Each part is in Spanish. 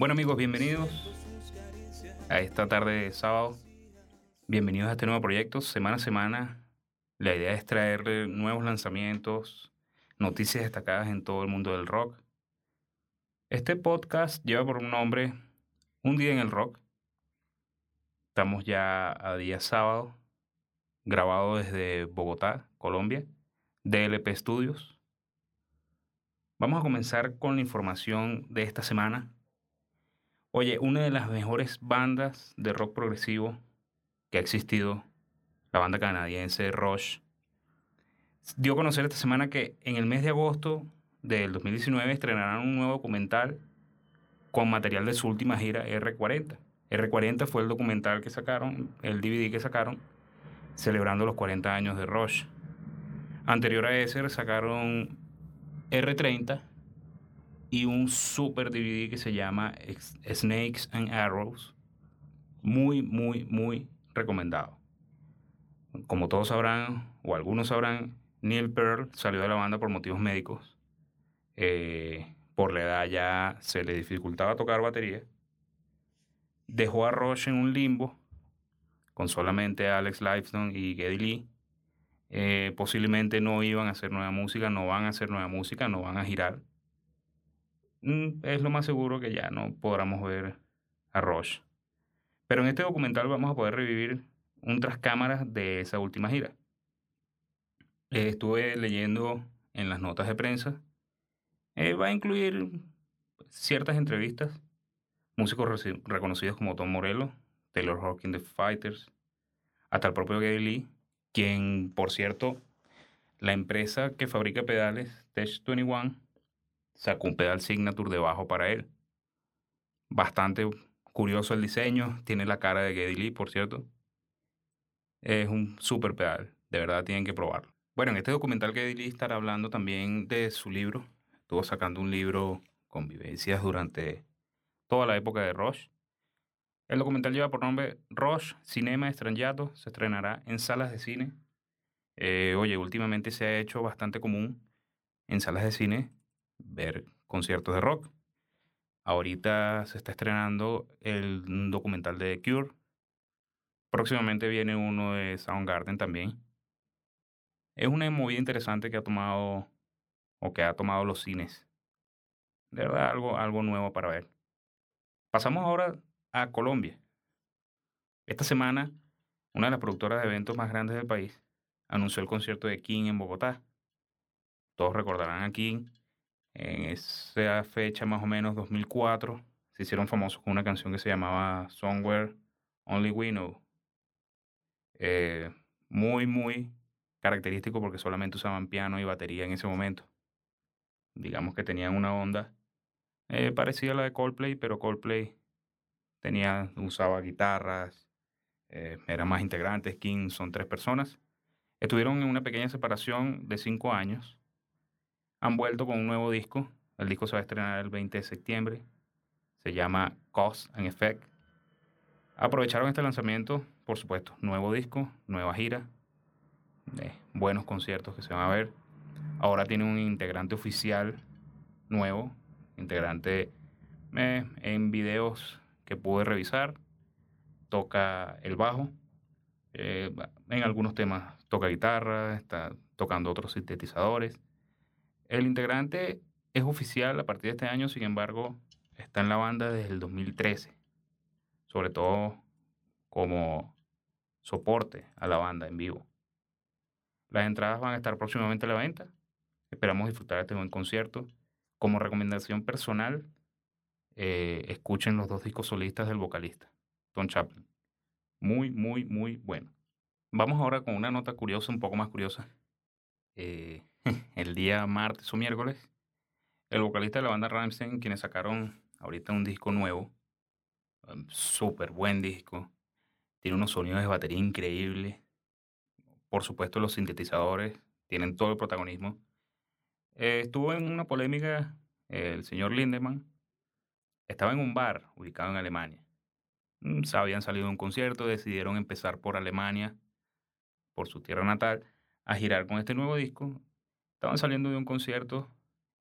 Bueno amigos, bienvenidos a esta tarde de sábado. Bienvenidos a este nuevo proyecto. Semana a semana, la idea es traerle nuevos lanzamientos, noticias destacadas en todo el mundo del rock. Este podcast lleva por un nombre Un día en el rock. Estamos ya a día sábado, grabado desde Bogotá, Colombia, DLP Studios. Vamos a comenzar con la información de esta semana. Oye, una de las mejores bandas de rock progresivo que ha existido, la banda canadiense Rush, dio a conocer esta semana que en el mes de agosto del 2019 estrenarán un nuevo documental con material de su última gira R40. R40 fue el documental que sacaron, el DVD que sacaron, celebrando los 40 años de Rush. Anterior a ese sacaron R30 y un super DVD que se llama Snakes and Arrows. Muy, muy, muy recomendado. Como todos sabrán, o algunos sabrán, Neil Pearl salió de la banda por motivos médicos. Eh, por la edad ya se le dificultaba tocar batería dejó a Rush en un limbo con solamente Alex Lifeson y Geddy Lee. Eh, posiblemente no iban a hacer nueva música, no van a hacer nueva música, no van a girar. Mm, es lo más seguro que ya no podamos ver a Rush. Pero en este documental vamos a poder revivir un tras cámaras de esa última gira. Eh, estuve leyendo en las notas de prensa. Eh, va a incluir ciertas entrevistas músicos reconocidos como Tom Morello, Taylor Hawkins The Fighters, hasta el propio Geddy Lee, quien, por cierto, la empresa que fabrica pedales, Tech 21, sacó un pedal Signature de bajo para él. Bastante curioso el diseño, tiene la cara de Geddy Lee, por cierto. Es un super pedal, de verdad tienen que probarlo. Bueno, en este documental Geddy Lee estará hablando también de su libro. Estuvo sacando un libro con vivencias durante toda la época de Rush. El documental lleva por nombre Rush Cinema Estrangiato. Se estrenará en salas de cine. Eh, oye, últimamente se ha hecho bastante común en salas de cine ver conciertos de rock. Ahorita se está estrenando el documental de Cure. Próximamente viene uno de Soundgarden también. Es una movida interesante que ha tomado o que ha tomado los cines. De verdad, algo, algo nuevo para ver. Pasamos ahora a Colombia. Esta semana, una de las productoras de eventos más grandes del país anunció el concierto de King en Bogotá. Todos recordarán a King. En esa fecha, más o menos 2004, se hicieron famosos con una canción que se llamaba Somewhere Only We Know. Eh, muy, muy característico porque solamente usaban piano y batería en ese momento. Digamos que tenían una onda eh, parecida a la de Coldplay, pero Coldplay tenía, usaba guitarras, eh, eran más integrantes, King son tres personas. Estuvieron en una pequeña separación de cinco años. Han vuelto con un nuevo disco. El disco se va a estrenar el 20 de septiembre. Se llama Cause and Effect. Aprovecharon este lanzamiento, por supuesto, nuevo disco, nueva gira, eh, buenos conciertos que se van a ver. Ahora tiene un integrante oficial nuevo, integrante eh, en videos que pude revisar, toca el bajo, eh, en algunos temas toca guitarra, está tocando otros sintetizadores. El integrante es oficial a partir de este año, sin embargo, está en la banda desde el 2013, sobre todo como soporte a la banda en vivo. Las entradas van a estar próximamente a la venta. Esperamos disfrutar este buen concierto. Como recomendación personal, eh, escuchen los dos discos solistas del vocalista, Tom Chaplin. Muy, muy, muy bueno. Vamos ahora con una nota curiosa, un poco más curiosa. Eh, el día martes o miércoles, el vocalista de la banda Rammstein, quienes sacaron ahorita un disco nuevo, um, súper buen disco, tiene unos sonidos de batería increíbles. Por supuesto, los sintetizadores tienen todo el protagonismo. Eh, estuvo en una polémica el señor Lindemann. Estaba en un bar ubicado en Alemania. Mm, habían salido de un concierto, decidieron empezar por Alemania, por su tierra natal, a girar con este nuevo disco. Estaban saliendo de un concierto.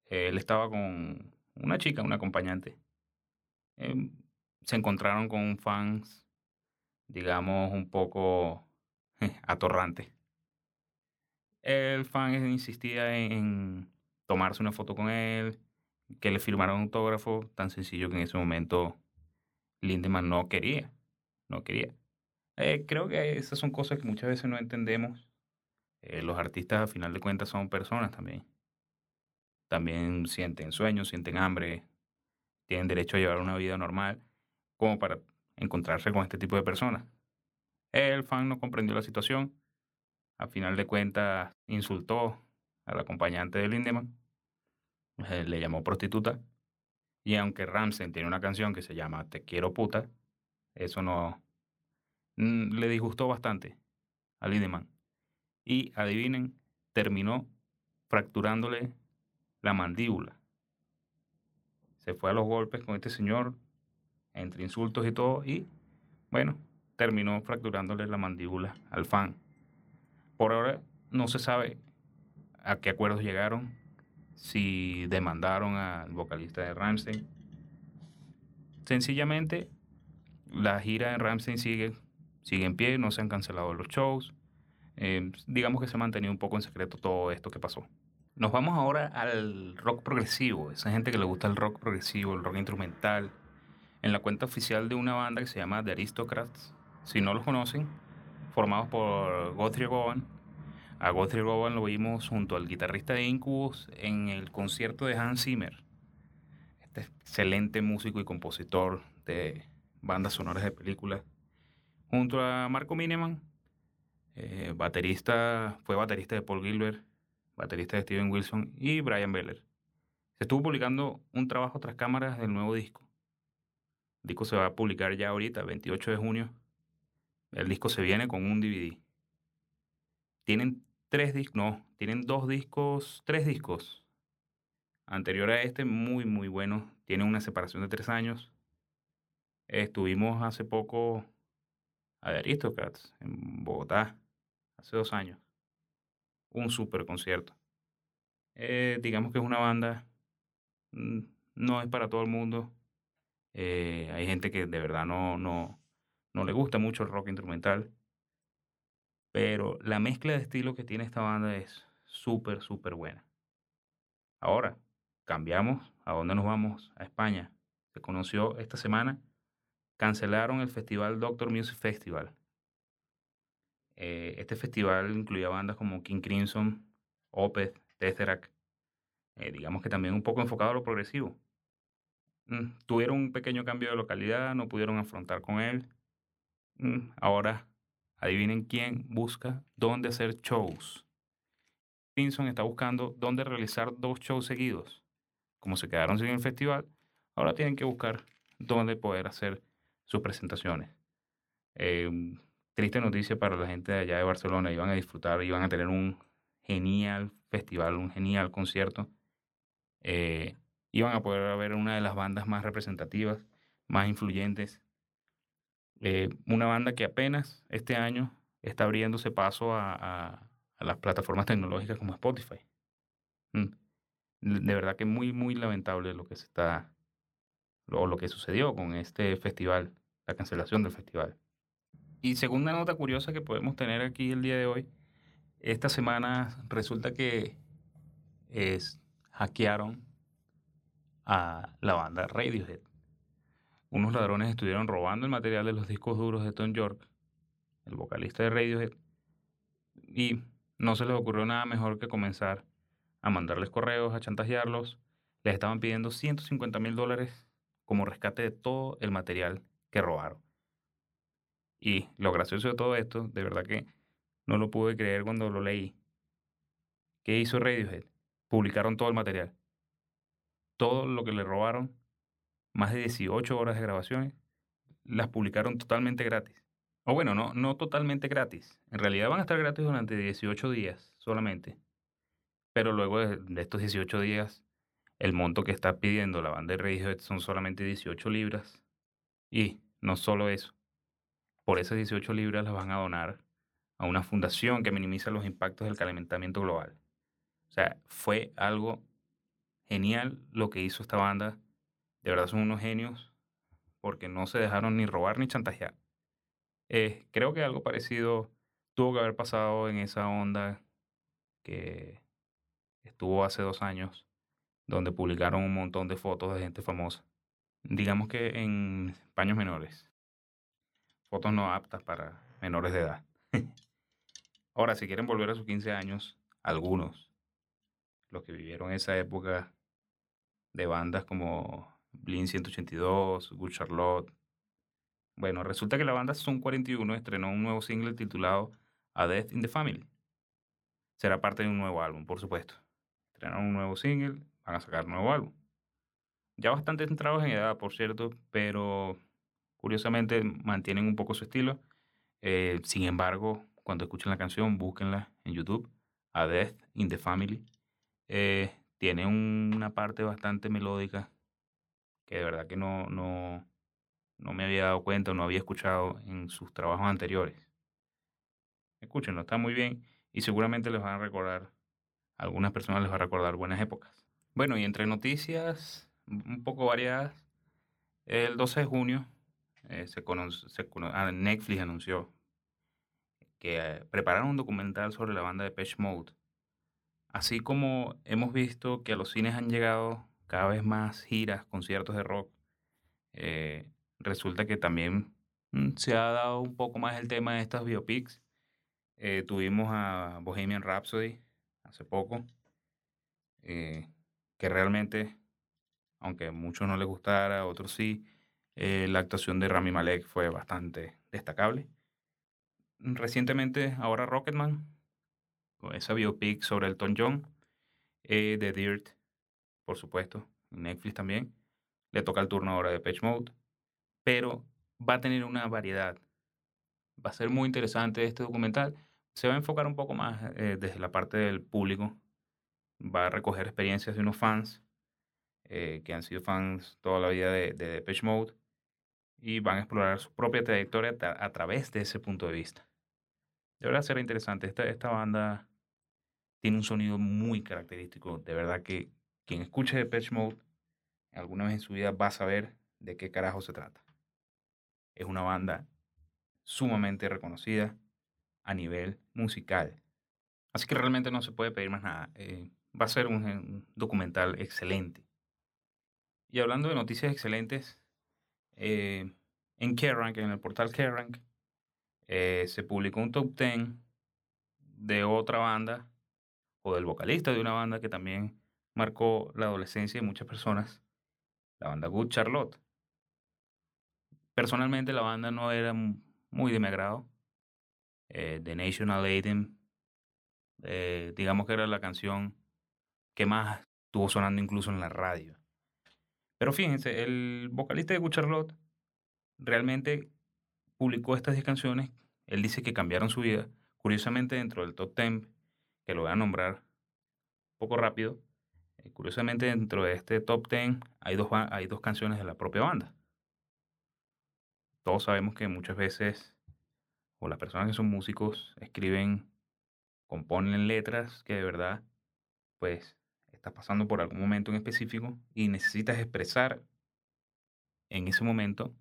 Él estaba con una chica, una acompañante. em, se encontraron con fans, digamos, un poco atorrante. El fan insistía en tomarse una foto con él, que le firmara un autógrafo, tan sencillo que en ese momento Lindemann no quería, no quería. Eh, creo que esas son cosas que muchas veces no entendemos. Eh, los artistas, a final de cuentas, son personas también. También sienten sueños, sienten hambre, tienen derecho a llevar una vida normal, como para encontrarse con este tipo de personas. El fan no comprendió la situación. A final de cuentas, insultó al acompañante de Lindemann. Eh, le llamó prostituta. Y aunque Ramsey tiene una canción que se llama Te quiero puta, eso no mm, le disgustó bastante a Lindemann. Y adivinen, terminó fracturándole la mandíbula. Se fue a los golpes con este señor, entre insultos y todo, y bueno, terminó fracturándole la mandíbula al fan. Por ahora no se sabe a qué acuerdos llegaron, si demandaron al vocalista de Ramstein. Sencillamente, la gira de Ramstein sigue, sigue en pie, no se han cancelado los shows. Eh, digamos que se ha mantenido un poco en secreto todo esto que pasó. Nos vamos ahora al rock progresivo, esa gente que le gusta el rock progresivo, el rock instrumental, en la cuenta oficial de una banda que se llama The Aristocrats. Si no los conocen, formados por Guthrie Govan. A Guthrie Govan lo vimos junto al guitarrista de Incubus en el concierto de Hans Zimmer. Este excelente músico y compositor de bandas sonoras de películas. Junto a Marco Mineman, eh, baterista, fue baterista de Paul Gilbert baterista de Steven Wilson, y Brian Beller. Se estuvo publicando un trabajo tras cámaras del nuevo disco. El disco se va a publicar ya ahorita, 28 de junio. El disco se viene con un DVD. Tienen tres discos, no, tienen dos discos, tres discos. Anterior a este, muy, muy bueno. Tiene una separación de tres años. Estuvimos hace poco a The Aristocrats en Bogotá, hace dos años un super concierto. Eh, digamos que es una banda, mm, no es para todo el mundo. Eh, hay gente que de verdad no, no, no le gusta mucho el rock instrumental. Pero la mezcla de estilos que tiene esta banda es súper, súper buena. Ahora, cambiamos. ¿A dónde nos vamos? A España. Se conoció esta semana. Cancelaron el festival Doctor Music Festival. Eh, este festival incluía bandas como King Crimson, Opeth, Tesseract, eh, digamos que también un poco enfocado a lo progresivo. Mm, tuvieron un pequeño cambio de localidad, no pudieron afrontar con él. Mm, ahora, adivinen quién busca dónde hacer shows. Crimson está buscando dónde realizar dos shows seguidos. Como se quedaron sin el festival, ahora tienen que buscar dónde poder hacer sus presentaciones. Eh, triste noticia para la gente de allá de Barcelona. Iban a disfrutar, iban a tener un genial festival, un genial concierto. Eh, iban a poder ver una de las bandas más representativas, más influyentes. Eh, una banda que apenas este año está abriéndose paso a, las plataformas tecnológicas como Spotify. Mm. De verdad que muy, muy lamentable lo que se está, o lo que sucedió con este festival, la cancelación del festival. Y segunda nota curiosa que podemos tener aquí el día de hoy, esta semana resulta que es, hackearon a la banda Radiohead. Unos ladrones estuvieron robando el material de los discos duros de Tom York, el vocalista de Radiohead, y no se les ocurrió nada mejor que comenzar a mandarles correos, a chantajearlos. Les estaban pidiendo 150 mil dólares como rescate de todo el material que robaron. Y lo gracioso de todo esto, de verdad que no lo pude creer cuando lo leí. ¿Qué hizo Radiohead? Publicaron todo el material. Todo lo que le robaron, más de 18 horas de grabaciones, las publicaron totalmente gratis. O bueno, no, no totalmente gratis. En realidad van a estar gratis durante 18 días solamente. Pero luego de, estos 18 días, el monto que está pidiendo la banda de Radiohead son solamente 18 libras. Y no solo eso, por esas 18 libras las van a donar a una fundación que minimiza los impactos del calentamiento global. O sea, fue algo genial lo que hizo esta banda. De verdad son unos genios. porque no se dejaron ni robar ni chantajear. Eh, creo que algo parecido tuvo que haber pasado en esa onda que estuvo hace dos años, donde publicaron un montón de fotos de gente famosa. Digamos que en paños menores. Fotos no aptas para menores de edad. Ahora, si quieren volver a sus 15 años, algunos, los que vivieron esa época de bandas como Blink 182, Good Charlotte. Bueno, resulta que la banda Zoom 41 estrenó un nuevo single titulado A Death in the Family. Será parte de un nuevo álbum, por supuesto. Estrenaron un nuevo single, van a sacar un nuevo álbum. Ya bastante centrados en edad, por cierto, pero curiosamente mantienen un poco su estilo. Eh, sin embargo, cuando escuchen la canción, búsquenla en YouTube, A Death in the Family. Eh, tiene una parte bastante melódica que de verdad que no, no, no me había dado cuenta, no había escuchado en sus trabajos anteriores. Escúchenlo, está muy bien y seguramente les van a recordar, algunas personas les va a recordar buenas épocas. Bueno, y entre noticias un poco variadas, el 12 de junio eh, se ah, Netflix anunció que eh, prepararon un documental sobre la banda de Patch Mode. Así como hemos visto que a los cines han llegado cada vez más giras, conciertos de rock, eh, resulta que también mm, se ha dado un poco más el tema de estas biopics. Eh, tuvimos a Bohemian Rhapsody hace poco, eh, que realmente, aunque a muchos no les gustara, a otros sí, la actuación de Rami Malek fue bastante destacable. Recientemente, ahora Rocketman, esa biopic sobre Elton John, The Dirt, por supuesto, Netflix también. Le toca el turno ahora de Patch Mode, pero va a tener una variedad. Va a ser muy interesante este documental. Se va a enfocar un poco más eh, desde la parte del público. Va a recoger experiencias de unos fans eh, que han sido fans toda la vida de, de Patch Mode y van a explorar su propia trayectoria a través de ese punto de vista. De verdad será interesante. Esta, esta banda tiene un sonido muy característico. De verdad que quien escuche Depeche Mode alguna vez en su vida va a saber de qué carajo se trata. Es una banda sumamente reconocida a nivel musical. Así que realmente no se puede pedir más nada. Eh, va a ser un, documental excelente. Y hablando de noticias excelentes, eh, en Kerrang, en el portal Kerrang, eh, se publicó un top 10 de otra banda o del vocalista de una banda que también marcó la adolescencia de muchas personas, la banda Good Charlotte. Personalmente la banda no era muy de mi agrado. Eh, The National Anthem, eh, digamos que era la canción que más estuvo sonando incluso en la radio. Pero fíjense, el vocalista de Good Charlotte realmente publicó estas 10 canciones. Él dice que cambiaron su vida. Curiosamente, dentro del top 10, que lo voy a nombrar poco rápido, eh, curiosamente, dentro de este top 10 hay dos, hay dos canciones de la propia banda. Todos sabemos que muchas veces, o las personas que son músicos, escriben, componen letras que de verdad, pues, estás pasando por algún momento en específico y necesitas expresar en ese momento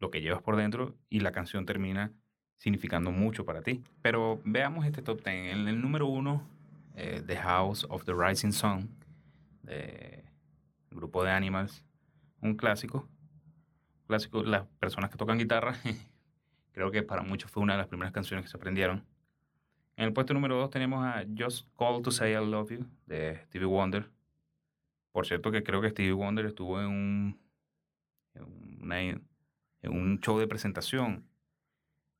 lo que llevas por dentro y la canción termina significando mucho para ti. Pero veamos este top 10. En el número uno eh, the House of the Rising Sun, de grupo de Animals, un clásico. Clásico, las personas que tocan guitarra, creo que para muchos fue una de las primeras canciones que se aprendieron. En el puesto número 2 tenemos a Just Call to Say I Love You, de Stevie Wonder. Por cierto que creo que Stevie Wonder estuvo en un, en un show de presentación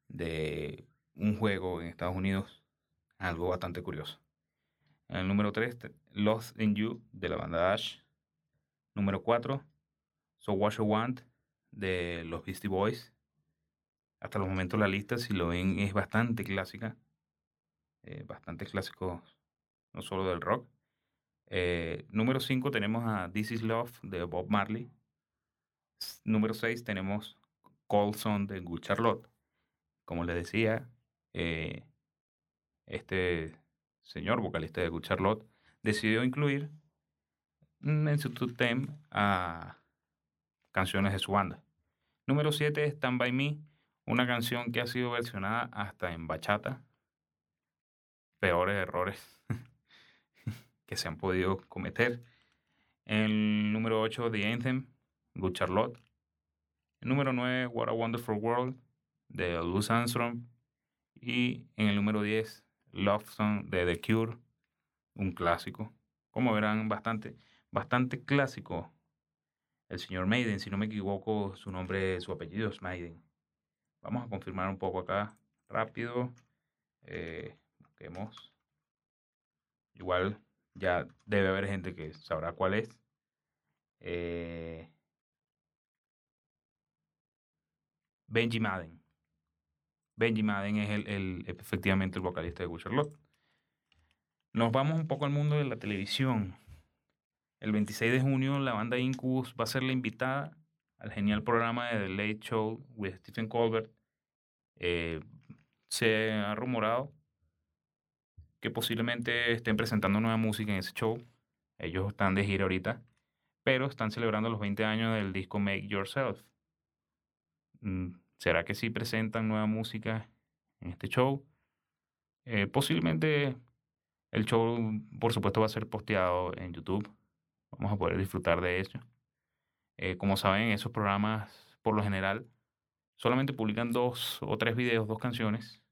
de un juego en Estados Unidos, algo bastante curioso. En el número 3, Lost in You de la banda Ash. Número 4, So What You Want de los Beastie Boys. Hasta los momentos la lista, si lo ven, es bastante clásica. Eh, bastante clásico, no solo del rock. Eh, número 5 tenemos a This Is Love de Bob Marley. Número 6 tenemos Colson de Good Charlotte. Como les decía, eh, este señor vocalista de Good Charlotte, decidió incluir en su top a canciones de su banda. Número 7, Stand By Me, una canción que ha sido versionada hasta en bachata. Peores errores que se han podido cometer. El número 8, The Anthem, Good Charlotte. El número 9, What a Wonderful World, de Louis Armstrong. Y en el número 10, Love Song de The Cure, un clásico. Como verán, bastante, bastante clásico. El señor Maiden, si no me equivoco, su nombre, su apellido es Maiden. Vamos a confirmar un poco acá, rápido. Eh, Igual ya debe haber gente que sabrá cuál es. Eh, Benji Madden. Benji Madden es el, efectivamente el vocalista de Charlotte. Nos vamos un poco al mundo de la televisión. El 26 de junio la banda Incubus va a ser la invitada al genial programa de The Late Show with Stephen Colbert. Eh, se ha rumorado que posiblemente estén presentando nueva música en ese show. Ellos están de gira ahorita, pero están celebrando los 20 años del disco Make Yourself. Mm, ¿Será que sí presentan nueva música en este show? Eh, posiblemente el show, por supuesto, va a ser posteado en YouTube. Vamos a poder disfrutar de eso. Eh, como saben, esos programas, por lo general, solamente publican dos o tres videos, dos canciones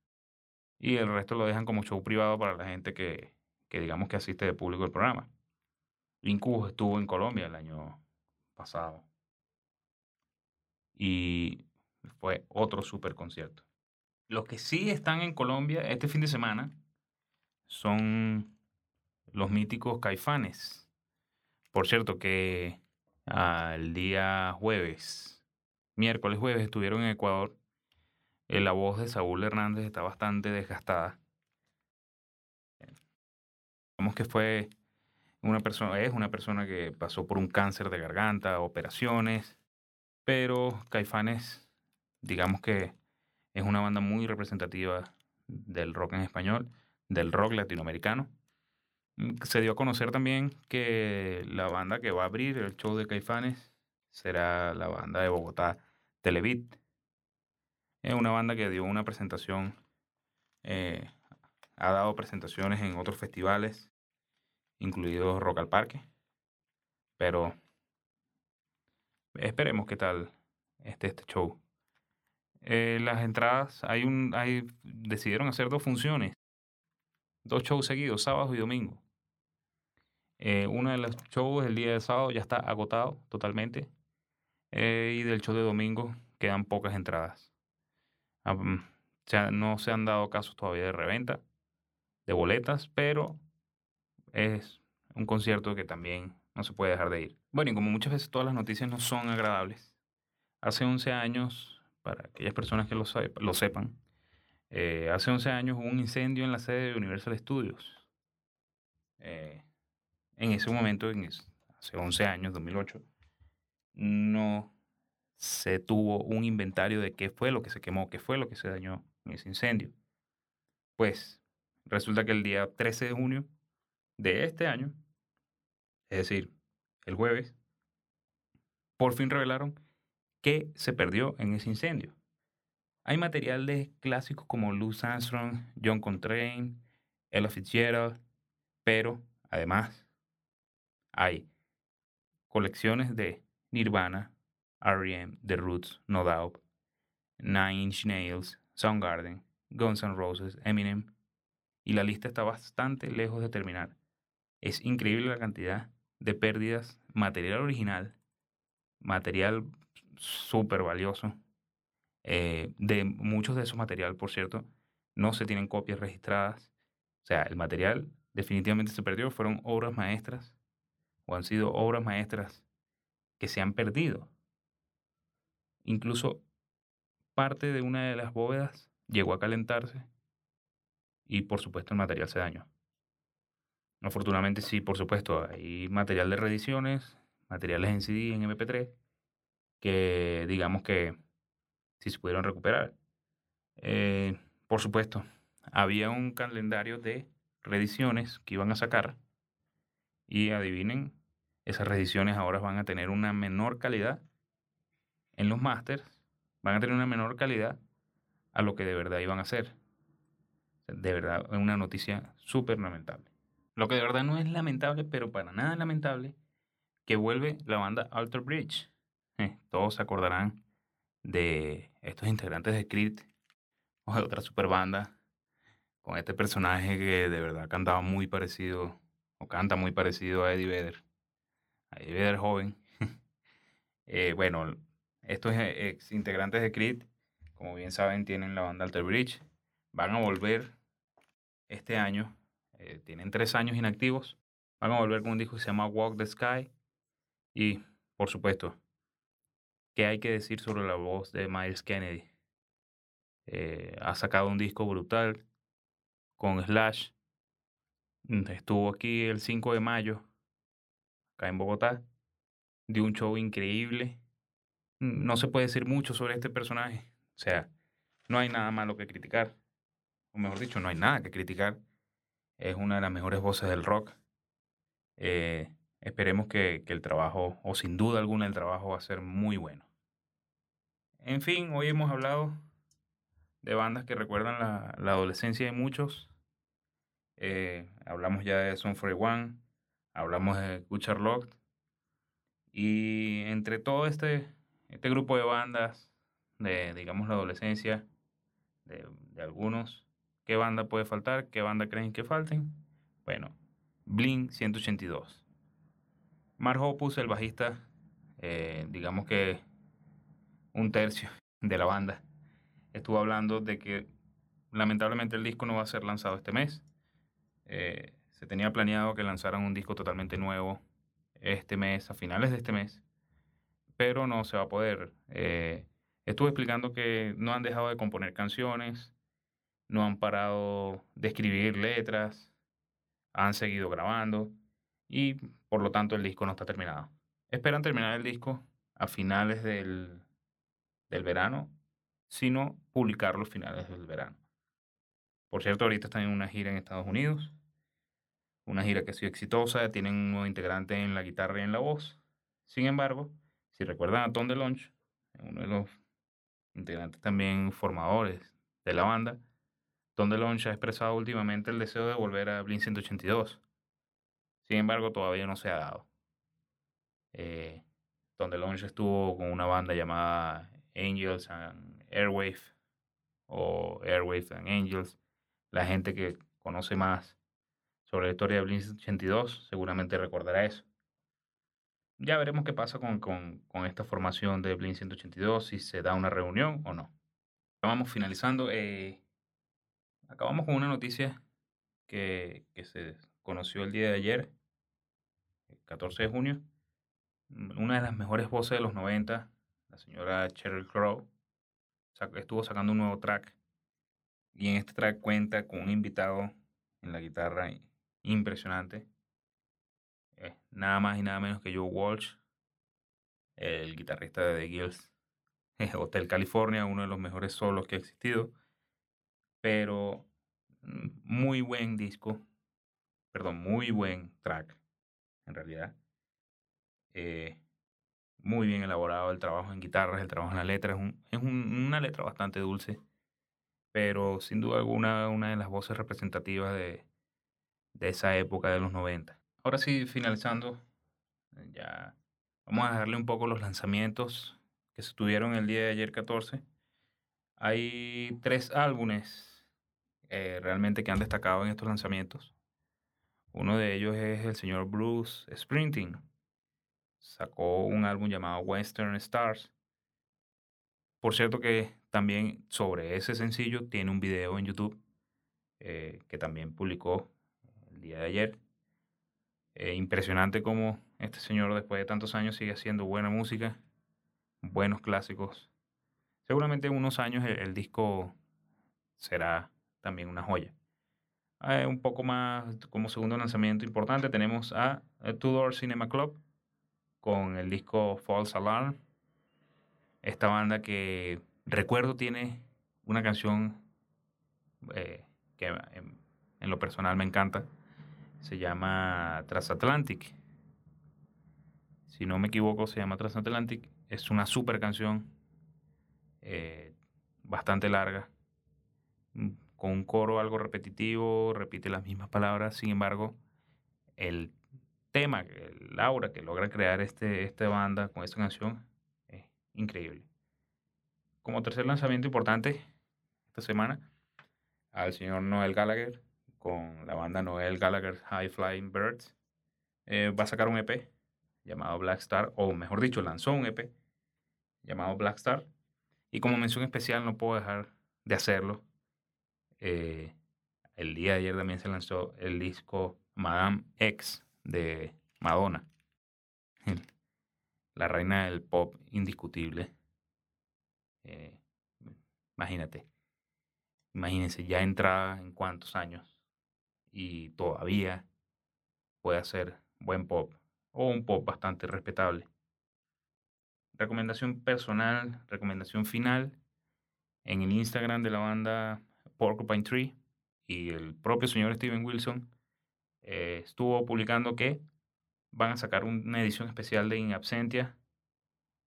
y el resto lo dejan como show privado para la gente que, digamos que asiste de público al programa. Incubus estuvo en Colombia el año pasado y fue otro super concierto. Los que sí están en Colombia este fin de semana son los míticos caifanes. Por cierto que al día jueves, miércoles jueves, estuvieron en Ecuador eh, la voz de Saúl Hernández está bastante desgastada. Digamos que fue una persona, es una persona que pasó por un cáncer de garganta, operaciones, pero Caifanes, digamos que es una banda muy representativa del rock en español, del rock latinoamericano. Mm, se dio a conocer también que la banda que va a abrir el show de Caifanes será la banda de Bogotá, Televit. Es una banda que dio una presentación, eh, ha dado presentaciones en otros festivales, incluido Rock al Parque. Pero esperemos qué tal este, show. Eh, las entradas, hay un, hay, decidieron hacer dos funciones, dos shows seguidos, sábado y domingo. Eh, uno de los shows el día de sábado ya está agotado totalmente. y del show de domingo quedan pocas entradas. Mm, no se han dado casos todavía de reventa de boletas, pero es un concierto que también no se puede dejar de ir. Bueno, y como muchas veces todas las noticias no son agradables, hace 11 años, para aquellas personas que lo, lo sepan, eh, hace 11 años hubo un incendio en la sede de Universal Studios. Eh, en ese momento, en hace 11 años, 2008, no se tuvo un inventario de qué fue lo que se quemó, qué fue lo que se dañó en ese incendio. Pues resulta que el día 13 de junio de este año, es decir, el jueves, por fin revelaron qué se perdió en ese incendio. Hay material de clásicos como Louis Armstrong, John Coltrane, Ella Fitzgerald, pero además hay colecciones de Nirvana, R.E.M., The Roots, No Doubt, Nine Inch Nails, Soundgarden, Guns N' Roses, Eminem, y la lista está bastante lejos de terminar. Es increíble la cantidad de pérdidas, material original, material súper valioso. Eh, de muchos de esos material, por cierto, no se tienen copias registradas. O sea, el material definitivamente se perdió. Fueron obras maestras o han sido obras maestras que se han perdido Incluso parte de una de las bóvedas llegó a calentarse y por supuesto el material se dañó. Afortunadamente sí, por supuesto, hay material de reediciones, materiales en CD, en MP3, que digamos que sí se pudieron recuperar. Eh, por supuesto, había un calendario de reediciones que iban a sacar y adivinen, esas reediciones ahora van a tener una menor calidad en los masters van a tener una menor calidad a lo que de verdad iban a ser. De verdad, es una noticia súper lamentable. Lo que de verdad no es lamentable, pero para nada lamentable, que vuelve la banda Alter Bridge. Eh, todos se acordarán de estos integrantes de Creed o de otra super banda con este personaje que de verdad cantaba muy parecido o canta muy parecido a Eddie Vedder. A Eddie Vedder joven. Eh, bueno, estos eh, ex integrantes de Creed, como bien saben, tienen la banda Alter Bridge. Van a volver este año. Eh, tienen tres años inactivos. Van a volver con un disco que se llama Walk the Sky. Y, por supuesto, ¿qué hay que decir sobre la voz de Miles Kennedy? ha sacado un disco brutal con Slash. Estuvo aquí el 5 de mayo, acá en Bogotá. Dio un show increíble no se puede decir mucho sobre este personaje. O sea, no hay nada malo que criticar. O mejor dicho, no hay nada que criticar. Es una de las mejores voces del rock. Eh, esperemos que, el trabajo, o sin duda alguna, el trabajo va a ser muy bueno. En fin, hoy hemos hablado de bandas que recuerdan la, adolescencia de muchos. Eh, hablamos ya de Son One, hablamos de Good Charlotte. Y entre todo este este grupo de bandas de, digamos, la adolescencia de, algunos, ¿qué banda puede faltar? ¿Qué banda creen que falten? Bueno, Blink 182. Mark Hoppus, el bajista, eh, digamos que un tercio de la banda, estuvo hablando de que lamentablemente el disco no va a ser lanzado este mes. Eh, se tenía planeado que lanzaran un disco totalmente nuevo este mes, a finales de este mes pero no se va a poder. Eh, estuve explicando que no han dejado de componer canciones, no han parado de escribir letras, han seguido grabando y por lo tanto el disco no está terminado. Esperan terminar el disco a finales del, del verano, sino publicarlo a finales del verano. Por cierto, ahorita están en una gira en Estados Unidos, una gira que ha sido exitosa, tienen un nuevo integrante en la guitarra y en la voz. Sin embargo, si recuerdan a Tom DeLonge, uno de los integrantes también formadores de la banda, Tom DeLonge ha expresado últimamente el deseo de volver a Blink 182. Sin embargo, todavía no se ha dado. Eh, Tom DeLonge estuvo con una banda llamada Angels and Airwave o Airwave and Angels. La gente que conoce más sobre la historia de Blink 182 seguramente recordará eso ya veremos qué pasa con, con, esta formación de Blink 182, si se da una reunión o no. Vamos finalizando. Eh, acabamos con una noticia que, que, se conoció el día de ayer, el 14 de junio. Una de las mejores voces de los 90, la señora Cheryl Crow, estuvo sacando un nuevo track. Y en este track cuenta con un invitado en la guitarra impresionante nada más y nada menos que Joe Walsh, el guitarrista de The Gills, Hotel California, uno de los mejores solos que ha existido, pero mm, muy buen disco, perdón, muy buen track, en realidad. Eh, muy bien elaborado el trabajo en guitarras, el trabajo en la letra, es, un, es una letra bastante dulce, pero sin duda alguna una de las voces representativas de, de esa época de los 90. Ahora sí, finalizando, eh, ya vamos a darle un poco los lanzamientos que se tuvieron el día de ayer 14. Hay tres álbumes eh, realmente que han destacado en estos lanzamientos. Uno de ellos es el señor Bruce Sprinting. Sacó un álbum llamado Western Stars. Por cierto que también sobre ese sencillo tiene un video en YouTube eh, que también publicó el día de ayer. Eh, impresionante cómo este señor después de tantos años sigue haciendo buena música, buenos clásicos. Seguramente en unos años el, disco será también una joya. Eh, un poco más como segundo lanzamiento importante tenemos a, Tudor Cinema Club con el disco False Alarm. Esta banda que recuerdo tiene una canción eh, que en lo personal me encanta se llama Transatlantic. Si no me equivoco, se llama Transatlantic. Es una super canción, eh, bastante larga, mm, con un coro algo repetitivo, repite las mismas palabras, sin embargo, el tema, el aura que logra crear este, esta banda con esta canción es increíble. Como tercer lanzamiento importante esta semana, al señor Noel Gallagher con la banda Noel Gallagher High Flying Birds. Eh, va a sacar un EP llamado Black Star, o mejor dicho, lanzó un EP llamado Black Star. Y como mención especial no puedo dejar de hacerlo. Eh, el día de ayer también se lanzó el disco Madame X de Madonna. La reina del pop indiscutible. Eh, imagínate. Imagínense, ya entrada en cuántos años y todavía puede hacer buen pop o un pop bastante respetable. Recomendación personal, recomendación final. En el Instagram de la banda Porcupine Tree y el propio señor Steven Wilson eh, estuvo publicando que van a sacar una edición especial de In Absentia.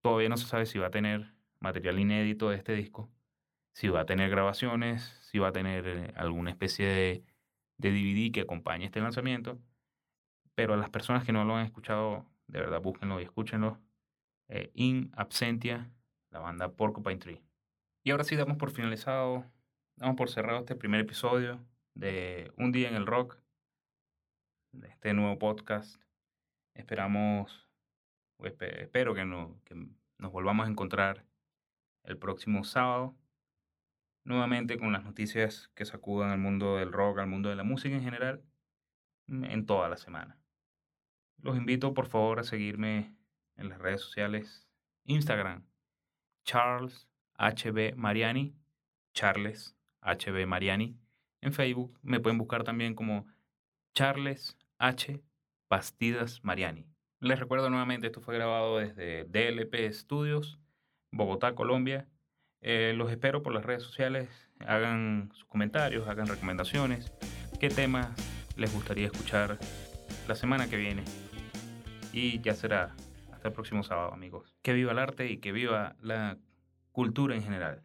Todavía no se sabe si va a tener material inédito de este disco, si va a tener grabaciones, si va a tener eh, alguna especie de, de DVD que acompañe este lanzamiento. Pero a las personas que no lo han escuchado, de verdad búsquenlo y escúchenlo. Eh, In Absentia, la banda Porcupine Tree. Y ahora sí damos por finalizado, damos por cerrado este primer episodio de Un día en el rock, de este nuevo podcast. Esperamos, espero que, que nos volvamos a encontrar el próximo sábado, nuevamente con las noticias que sacudan al mundo del rock, al mundo de la música en general, en toda la semana. Los invito por favor a seguirme en las redes sociales, Instagram, Charles HB Mariani, Charles HB Mariani. En Facebook me pueden buscar también como Charles H. Pastidas Mariani. Les recuerdo nuevamente, esto fue grabado desde DLP Studios, Bogotá, Colombia. Eh, los espero por las redes sociales, hagan sus comentarios, hagan recomendaciones, qué temas les gustaría escuchar la semana que viene. Y ya será hasta el próximo sábado, amigos. Que viva el arte y que viva la cultura en general.